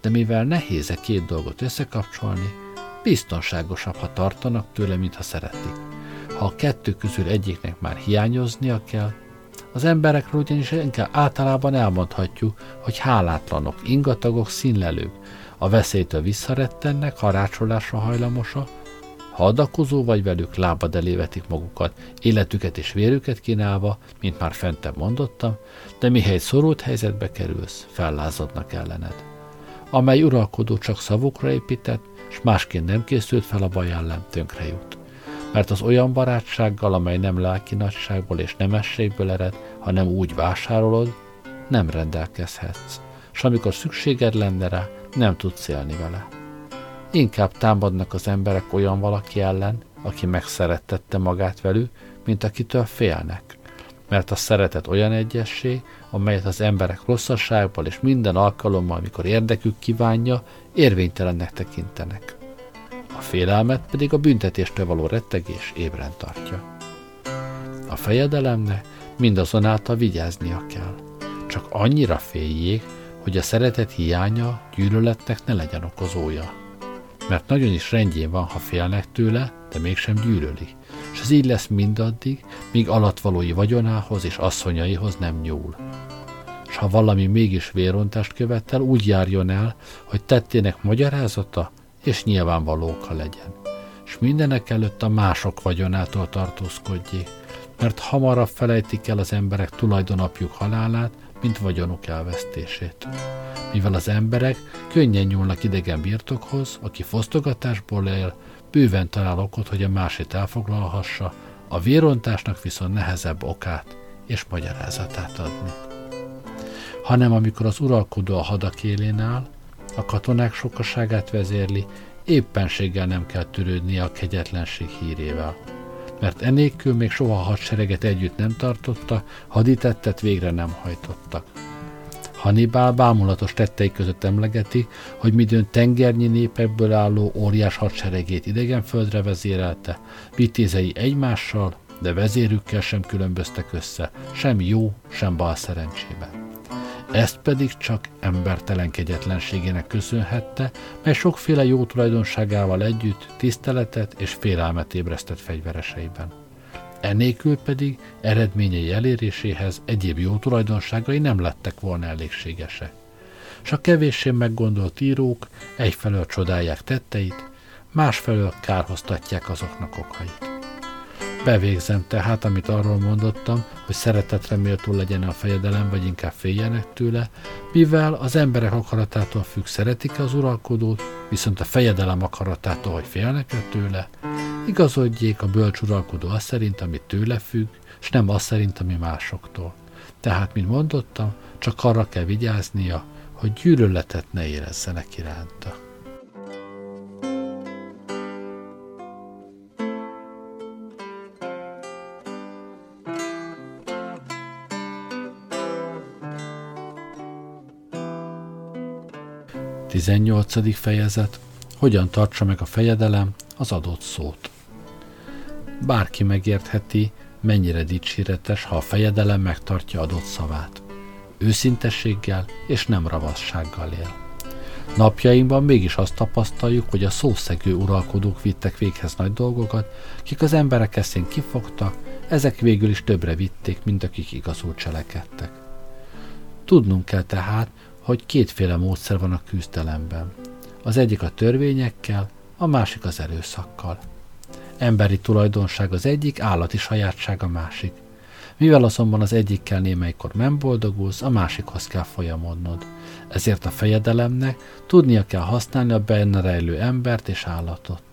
de mivel nehéz e két dolgot összekapcsolni, biztonságosabb, ha tartanak tőle, mint ha szeretik. Ha a kettő közül egyiknek már hiányoznia kell, az emberekről ugyanis általában elmondhatjuk, hogy hálátlanok, ingatagok, színlelők, a veszélytől visszarettennek, harácsolásra hajlamosa, ha adakozó vagy velük lábad elévetik magukat, életüket és vérüket kínálva, mint már fentebb mondottam, de mihely szorult helyzetbe kerülsz, fellázadnak ellened. Amely uralkodó csak szavukra épített, és másként nem készült fel a baj ellen, tönkre jut. Mert az olyan barátsággal, amely nem lelki nagyságból és nemességből ered, hanem úgy vásárolod, nem rendelkezhetsz. És amikor szükséged lenne rá, nem tudsz élni vele. Inkább támadnak az emberek olyan valaki ellen, aki megszerettette magát velük, mint akitől félnek. Mert a szeretet olyan egyesség, amelyet az emberek rosszasságból és minden alkalommal, amikor érdekük kívánja, érvénytelennek tekintenek. A félelmet pedig a büntetéstől való rettegés ébren tartja. A fejedelemnek mindazonáltal vigyáznia kell. Csak annyira féljék, hogy a szeretet hiánya gyűlöletnek ne legyen okozója. Mert nagyon is rendjén van, ha félnek tőle, de mégsem gyűlöli. És ez így lesz mindaddig, míg alatvalói vagyonához és asszonyaihoz nem nyúl. És ha valami mégis vérontást követel, úgy járjon el, hogy tettének magyarázata és nyilvánvaló oka legyen. És mindenek előtt a mások vagyonától tartózkodjék, mert hamarabb felejtik el az emberek tulajdonapjuk halálát, mint vagyonuk elvesztését. Mivel az emberek könnyen nyúlnak idegen birtokhoz, aki fosztogatásból él, bőven talál okot, hogy a másét elfoglalhassa, a vérontásnak viszont nehezebb okát és magyarázatát adni. Hanem amikor az uralkodó a hadak élén áll, a katonák sokaságát vezérli, éppenséggel nem kell törődnie a kegyetlenség hírével mert enélkül még soha hadsereget együtt nem tartotta, haditettet végre nem hajtottak. Hannibal bámulatos tettei között emlegeti, hogy midőn tengernyi népekből álló óriás hadseregét idegenföldre vezérelte, vitézei egymással, de vezérükkel sem különböztek össze, sem jó, sem bal szerencsében. Ezt pedig csak embertelen kegyetlenségének köszönhette, mely sokféle jó tulajdonságával együtt tiszteletet és félelmet ébresztett fegyvereseiben. Enélkül pedig eredményei eléréséhez egyéb jó tulajdonságai nem lettek volna elégségesek. S a kevéssé meggondolt írók egyfelől csodálják tetteit, másfelől kárhoztatják azoknak okait. Bevégzem tehát, amit arról mondottam, hogy szeretetre méltó legyen a fejedelem, vagy inkább féljenek tőle, mivel az emberek akaratától függ szeretik az uralkodót, viszont a fejedelem akaratától, hogy félnek tőle, igazodjék a bölcs uralkodó azt szerint, ami tőle függ, és nem azt szerint, ami másoktól. Tehát, mint mondottam, csak arra kell vigyáznia, hogy gyűlöletet ne érezzenek iránta. 18. fejezet Hogyan tartsa meg a fejedelem az adott szót. Bárki megértheti, mennyire dicséretes, ha a fejedelem megtartja adott szavát. Őszintességgel és nem ravassággal él. Napjainkban mégis azt tapasztaljuk, hogy a szószegő uralkodók vittek véghez nagy dolgokat, kik az emberek eszén kifogtak, ezek végül is többre vitték, mint akik igazul cselekedtek. Tudnunk kell tehát, hogy kétféle módszer van a küzdelemben. Az egyik a törvényekkel, a másik az erőszakkal. Emberi tulajdonság az egyik, állati sajátság a másik. Mivel azonban az egyikkel némelykor nem boldogulsz, a másikhoz kell folyamodnod. Ezért a fejedelemnek tudnia kell használni a benne rejlő embert és állatot.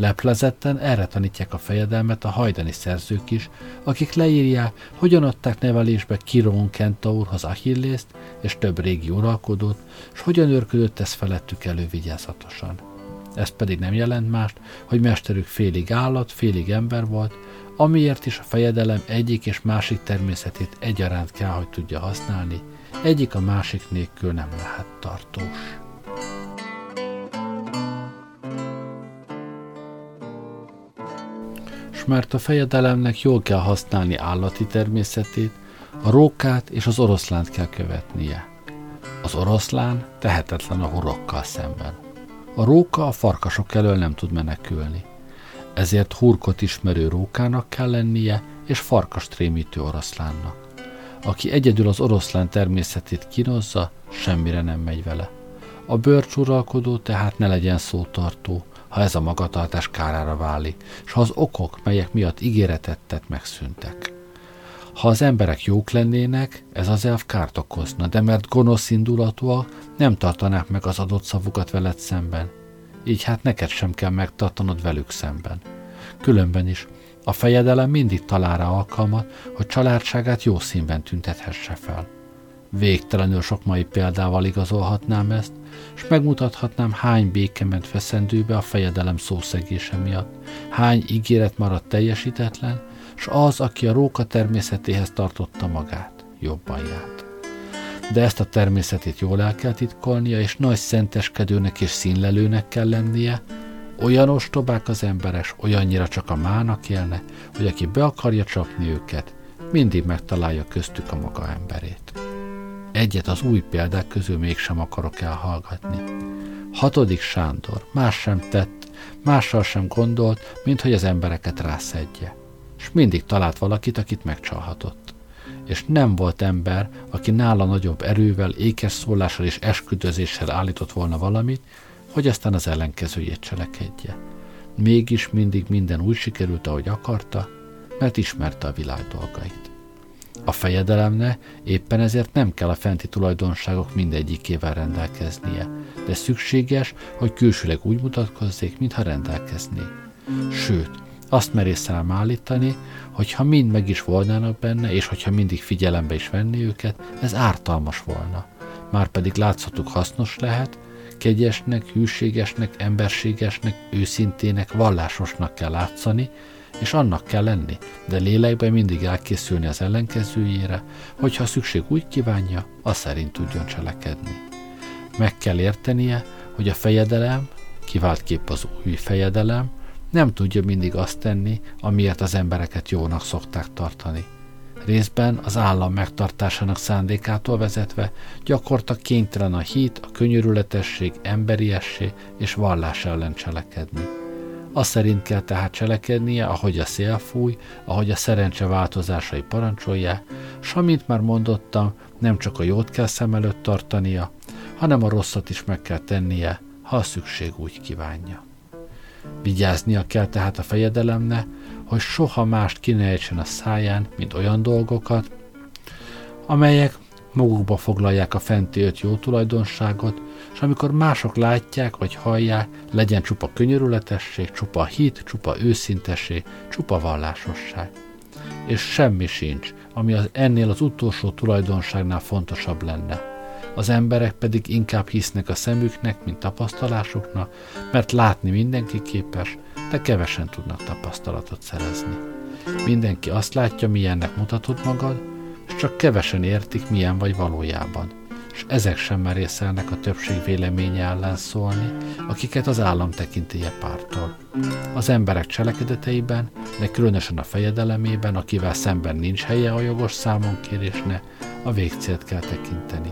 Leplezetten erre tanítják a fejedelmet a hajdani szerzők is, akik leírják, hogyan adták nevelésbe Kirón Kentaurhoz Achillészt és több régi uralkodót, és hogyan őrködött ez felettük elővigyázatosan. Ez pedig nem jelent mást, hogy mesterük félig állat, félig ember volt, amiért is a fejedelem egyik és másik természetét egyaránt kell, hogy tudja használni, egyik a másik nélkül nem lehet tartós. S mert a fejedelemnek jól kell használni állati természetét, a rókát és az oroszlánt kell követnie. Az oroszlán tehetetlen a hurokkal szemben. A róka a farkasok elől nem tud menekülni. Ezért hurkot ismerő rókának kell lennie, és farkast rémítő oroszlánnak. Aki egyedül az oroszlán természetét kinozza, semmire nem megy vele. A bőrcsuralkodó tehát ne legyen szótartó, ha ez a magatartás kárára válik, és ha az okok, melyek miatt ígéretet tett, megszűntek. Ha az emberek jók lennének, ez az elv kárt okozna, de mert gonosz indulatúak, nem tartanák meg az adott szavukat veled szemben. Így hát neked sem kell megtartanod velük szemben. Különben is, a fejedelem mindig talál rá alkalmat, hogy családságát jó színben tüntethesse fel. Végtelenül sok mai példával igazolhatnám ezt, és megmutathatnám, hány béke ment feszendőbe a fejedelem szószegése miatt, hány ígéret maradt teljesítetlen, és az, aki a róka természetéhez tartotta magát, jobban járt. De ezt a természetét jól el kell titkolnia, és nagy szenteskedőnek és színlelőnek kell lennie, olyan ostobák az emberes, olyannyira csak a mának élne, hogy aki be akarja csapni őket, mindig megtalálja köztük a maga emberét. Egyet az új példák közül mégsem akarok elhallgatni. Hatodik Sándor más sem tett, mással sem gondolt, mint hogy az embereket rászedje. És mindig talált valakit, akit megcsalhatott. És nem volt ember, aki nála nagyobb erővel, ékes szólással és esküdözéssel állított volna valamit, hogy aztán az ellenkezőjét cselekedje. Mégis mindig minden úgy sikerült, ahogy akarta, mert ismerte a világ dolgait. A fejedelemne éppen ezért nem kell a fenti tulajdonságok mindegyikével rendelkeznie, de szükséges, hogy külsőleg úgy mutatkozzék, mintha rendelkezné. Sőt, azt merészem állítani, hogy ha mind meg is volnának benne, és hogyha mindig figyelembe is venni őket, ez ártalmas volna. Márpedig látszatuk hasznos lehet, kegyesnek, hűségesnek, emberségesnek, őszintének, vallásosnak kell látszani, és annak kell lenni, de lélekben mindig elkészülni az ellenkezőjére, hogyha szükség úgy kívánja, az szerint tudjon cselekedni. Meg kell értenie, hogy a fejedelem, kivált kép az új fejedelem, nem tudja mindig azt tenni, amiért az embereket jónak szokták tartani. részben az állam megtartásának szándékától vezetve gyakorta kénytelen a hit, a könyörületesség, emberiessé és vallás ellen cselekedni. Azt szerint kell tehát cselekednie, ahogy a szél fúj, ahogy a szerencse változásai parancsolják, s amint már mondottam, nem csak a jót kell szem előtt tartania, hanem a rosszat is meg kell tennie, ha a szükség úgy kívánja. Vigyáznia kell tehát a fejedelemne, hogy soha mást kinejtsen a száján, mint olyan dolgokat, amelyek magukba foglalják a fenti öt jó tulajdonságot, és amikor mások látják vagy hallják, legyen csupa könyörületesség, csupa hit, csupa őszintesség, csupa vallásosság. És semmi sincs, ami az ennél az utolsó tulajdonságnál fontosabb lenne. Az emberek pedig inkább hisznek a szemüknek, mint tapasztalásuknak, mert látni mindenki képes, de kevesen tudnak tapasztalatot szerezni. Mindenki azt látja, milyennek mutatod magad, és csak kevesen értik, milyen vagy valójában. És ezek sem merészelnek a többség véleménye ellen szólni, akiket az állam tekintélye pártol. Az emberek cselekedeteiben, de különösen a fejedelemében, akivel szemben nincs helye a jogos számonkérésne, a végcélt kell tekinteni.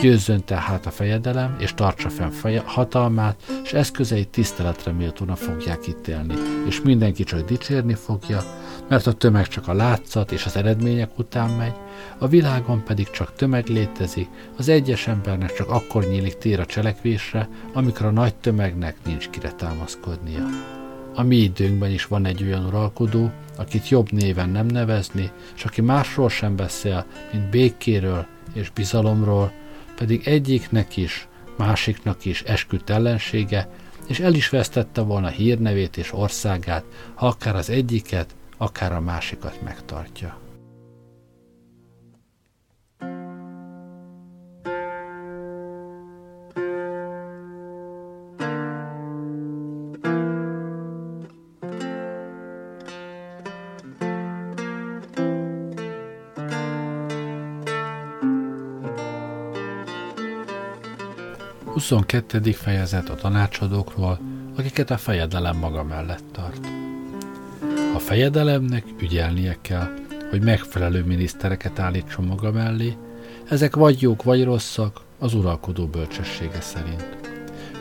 Győzzön tehát a fejedelem, és tartsa fenn feje, hatalmát, és eszközeit tiszteletre méltóna fogják ítélni, és mindenki csak dicsérni fogja, mert a tömeg csak a látszat és az eredmények után megy, a világon pedig csak tömeg létezik, az egyes embernek csak akkor nyílik tér a cselekvésre, amikor a nagy tömegnek nincs kire támaszkodnia. A mi időnkben is van egy olyan uralkodó, akit jobb néven nem nevezni, és aki másról sem beszél, mint békéről és bizalomról, pedig egyiknek is, másiknak is esküdt ellensége, és el is vesztette volna hírnevét és országát, ha akár az egyiket, akár a másikat megtartja. 22. fejezet a tanácsadókról, akiket a fejedelem maga mellett tart. A fejedelemnek ügyelnie kell, hogy megfelelő minisztereket állítson maga mellé, ezek vagy jók, vagy rosszak, az uralkodó bölcsessége szerint.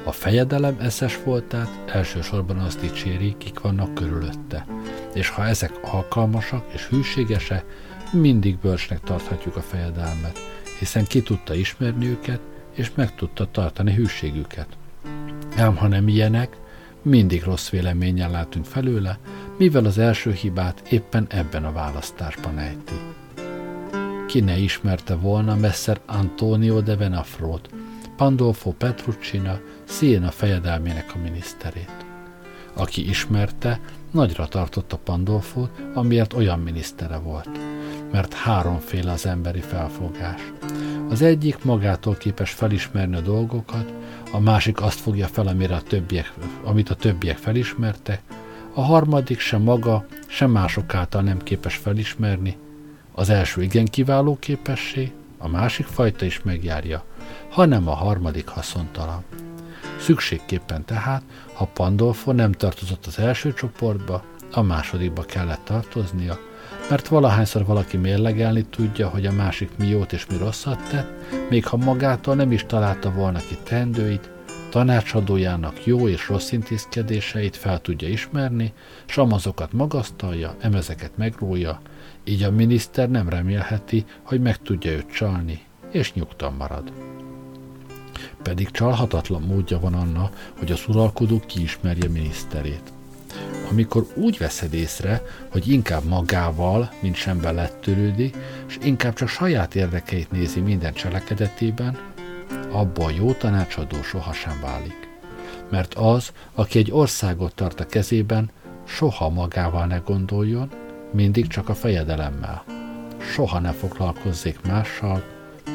A fejedelem eszes voltát elsősorban azt dicséri, kik vannak körülötte, és ha ezek alkalmasak és hűségesek, mindig bölcsnek tarthatjuk a fejedelmet, hiszen ki tudta ismerni őket, és meg tudta tartani hűségüket. Ám ha nem ilyenek, mindig rossz véleménnyel látunk felőle, mivel az első hibát éppen ebben a választásban ejti. Ki ne ismerte volna Messer Antonio de Venafrót, Pandolfo Petruccina, Siena fejedelmének a miniszterét. Aki ismerte, nagyra tartotta Pandolfót, amiért olyan minisztere volt mert háromféle az emberi felfogás. Az egyik magától képes felismerni a dolgokat, a másik azt fogja fel, amire a többiek, amit a többiek felismertek, a harmadik sem maga, sem mások által nem képes felismerni. Az első igen kiváló képesség, a másik fajta is megjárja, hanem a harmadik haszontalan. Szükségképpen tehát, ha Pandolfo nem tartozott az első csoportba, a másodikba kellett tartoznia, mert valahányszor valaki mérlegelni tudja, hogy a másik mi jót és mi rosszat tett, még ha magától nem is találta volna ki tendőit, tanácsadójának jó és rossz intézkedéseit fel tudja ismerni, s amazokat magasztalja, emezeket megrója, így a miniszter nem remélheti, hogy meg tudja őt csalni, és nyugtan marad. Pedig csalhatatlan módja van annak, hogy az uralkodó kiismerje miniszterét amikor úgy veszed észre, hogy inkább magával, mint sem belett törődik, és inkább csak saját érdekeit nézi minden cselekedetében, abba a jó tanácsadó sohasem válik. Mert az, aki egy országot tart a kezében, soha magával ne gondoljon, mindig csak a fejedelemmel. Soha ne foglalkozzék mással,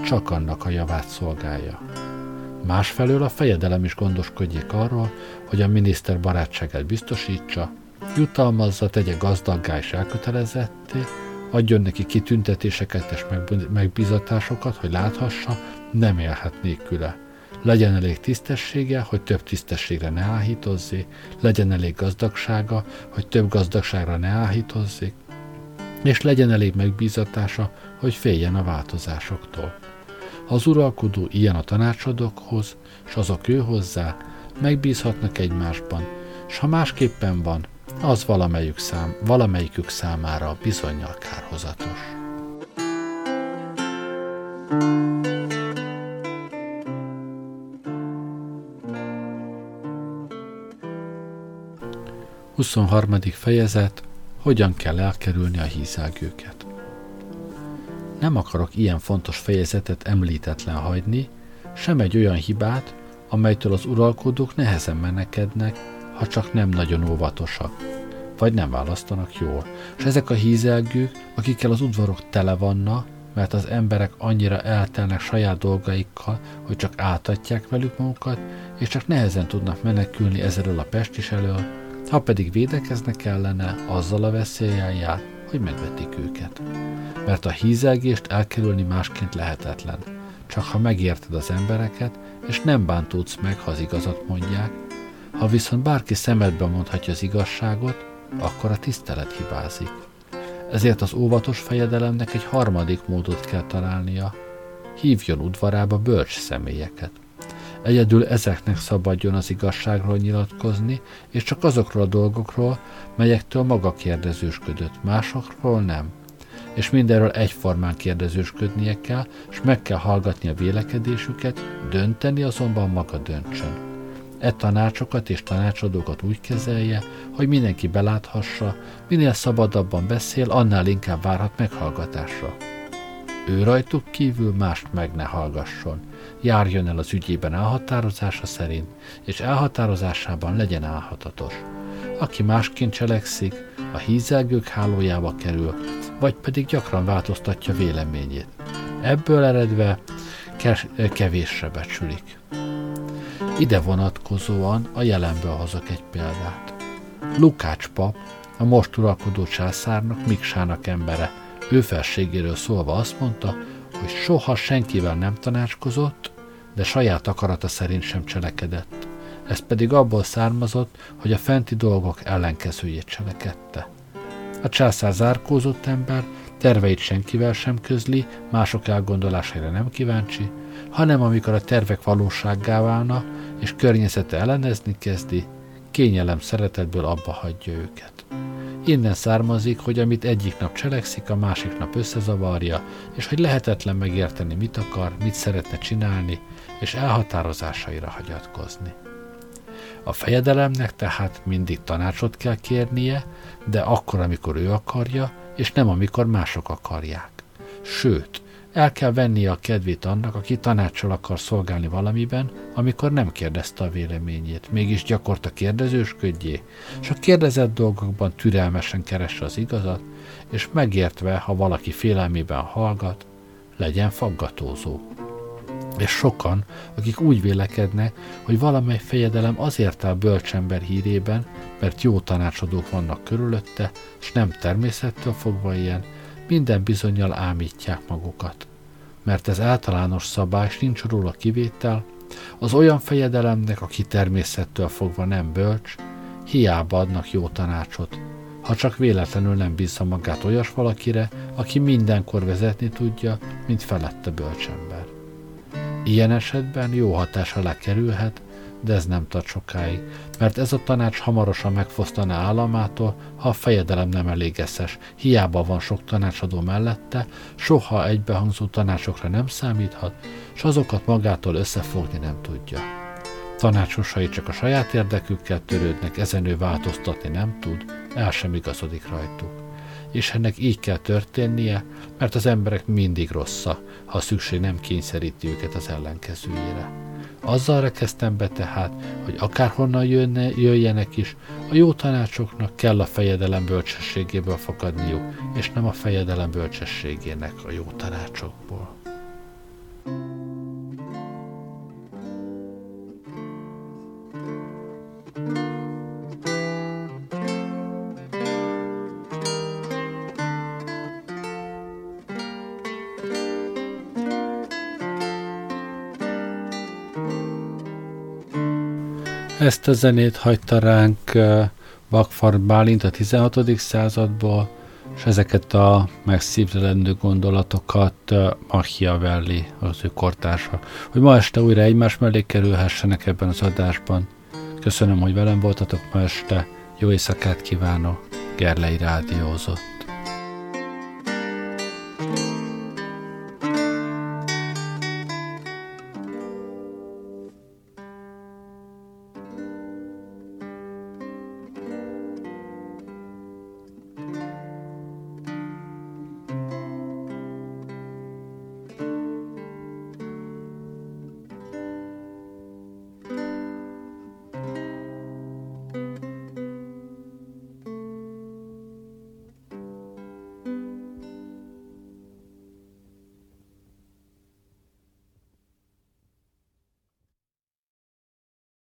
csak annak a javát szolgálja. Másfelől a fejedelem is gondoskodjék arról, hogy a miniszter barátságát biztosítsa, jutalmazza, tegye gazdaggá és elkötelezetté, adjon neki kitüntetéseket és megbizatásokat, hogy láthassa, nem élhet nélküle. Legyen elég tisztessége, hogy több tisztességre ne áhítozzék, legyen elég gazdagsága, hogy több gazdagságra ne áhítozzék, és legyen elég megbízatása, hogy féljen a változásoktól. Az uralkodó ilyen a tanácsadókhoz, és azok ő hozzá, megbízhatnak egymásban, és ha másképpen van, az valamelyik szám, valamelyikük számára bizonyal kárhozatos. Huszonharmadik fejezet Hogyan kell elkerülni a hízelgőket? Nem akarok ilyen fontos fejezetet említetlen hagyni, sem egy olyan hibát, amelytől az uralkodók nehezen menekednek, ha csak nem nagyon óvatosak, vagy nem választanak jól. És ezek a hízelgők, akikkel az udvarok tele vannak, mert az emberek annyira eltelnek saját dolgaikkal, hogy csak áltatják velük magukat, és csak nehezen tudnak menekülni ezerről a pestis elől, ha pedig védekeznek ellene, azzal a veszélyen jár, hogy megvetik őket. Mert a hízelgést elkerülni másként lehetetlen. Csak ha megérted az embereket, és nem bántódsz meg, ha az igazat mondják, ha viszont bárki szemedbe mondhatja az igazságot, akkor a tisztelet hibázik. Ezért az óvatos fejedelemnek egy harmadik módot kell találnia. Hívjon udvarába bölcs személyeket. Egyedül ezeknek szabadjon az igazságról nyilatkozni, és csak azokról a dolgokról, melyektől maga kérdezősködött, másokról nem. És mindenről egyformán kérdezősködnie kell, és meg kell hallgatni a vélekedésüket, dönteni azonban maga döntsön. E tanácsokat és tanácsadókat úgy kezelje, hogy mindenki beláthassa, minél szabadabban beszél, annál inkább várhat meghallgatásra. Ő rajtuk kívül mást meg ne hallgasson, járjon el az ügyében elhatározása szerint, és elhatározásában legyen álhatatos. Aki másként cselekszik, a hízelgők hálójába kerül, vagy pedig gyakran változtatja véleményét. Ebből eredve kevésre becsülik. Ide vonatkozóan a jelenből hozok egy példát. Lukács pap, a most uralkodó császárnak, Miksának embere, ő felségéről szólva azt mondta, hogy soha senkivel nem tanácskozott, de saját akarata szerint sem cselekedett. Ez pedig abból származott, hogy a fenti dolgok ellenkezőjét cselekedte. A császár zárkózott ember terveit senkivel sem közli, mások elgondolásaira nem kíváncsi, hanem amikor a tervek valósággá válna, és környezete ellenezni kezdi, kényelem szeretetből abba hagyja őket. Innen származik, hogy amit egyik nap cselekszik, a másik nap összezavarja, és hogy lehetetlen megérteni, mit akar, mit szeretne csinálni, és elhatározásaira hagyatkozni. A fejedelemnek tehát mindig tanácsot kell kérnie, de akkor, amikor ő akarja, és nem amikor mások akarják. Sőt, el kell vennie a kedvét annak, aki tanácsol akar szolgálni valamiben, amikor nem kérdezte a véleményét, mégis gyakorta kérdezősködjé, és a kérdezett dolgokban türelmesen keresse az igazat, és megértve, ha valaki félelmében hallgat, legyen faggatózó. És sokan, akik úgy vélekednek, hogy valamely fejedelem azért áll bölcsember hírében, mert jó tanácsadók vannak körülötte, és nem természettől fogva ilyen, minden bizonyal ámítják magukat. Mert ez általános szabály, nincs róla kivétel, az olyan fejedelemnek, aki természettől fogva nem bölcs, hiába adnak jó tanácsot, ha csak véletlenül nem bízza magát olyas valakire, aki mindenkor vezetni tudja, mint felette bölcsember. Ilyen esetben jó hatás alá kerülhet, de ez nem tart sokáig, mert ez a tanács hamarosan megfosztaná államától, ha a fejedelem nem elég eszes, hiába van sok tanácsadó mellette, soha egybehangzó tanácsokra nem számíthat, és azokat magától összefogni nem tudja. Tanácsosai csak a saját érdekükkel törődnek, ezen ő változtatni nem tud, el sem igazodik rajtuk. És ennek így kell történnie, mert az emberek mindig rossza, ha a szükség nem kényszeríti őket az ellenkezőjére. Azzal rekeztem be tehát, hogy akárhonnan jönne, jöjjenek is, a jó tanácsoknak kell a fejedelem bölcsességéből fakadniuk, és nem a fejedelem bölcsességének a jó tanácsokból. Ezt a zenét hagyta ránk Vakfar Bálint a 16. századból, és ezeket a megszívlelendő gondolatokat Machiavelli, az ő kortársa, hogy ma este újra egymás mellé kerülhessenek ebben az adásban. Köszönöm, hogy velem voltatok ma este, jó éjszakát kívánok, Gerlei Rádiózott.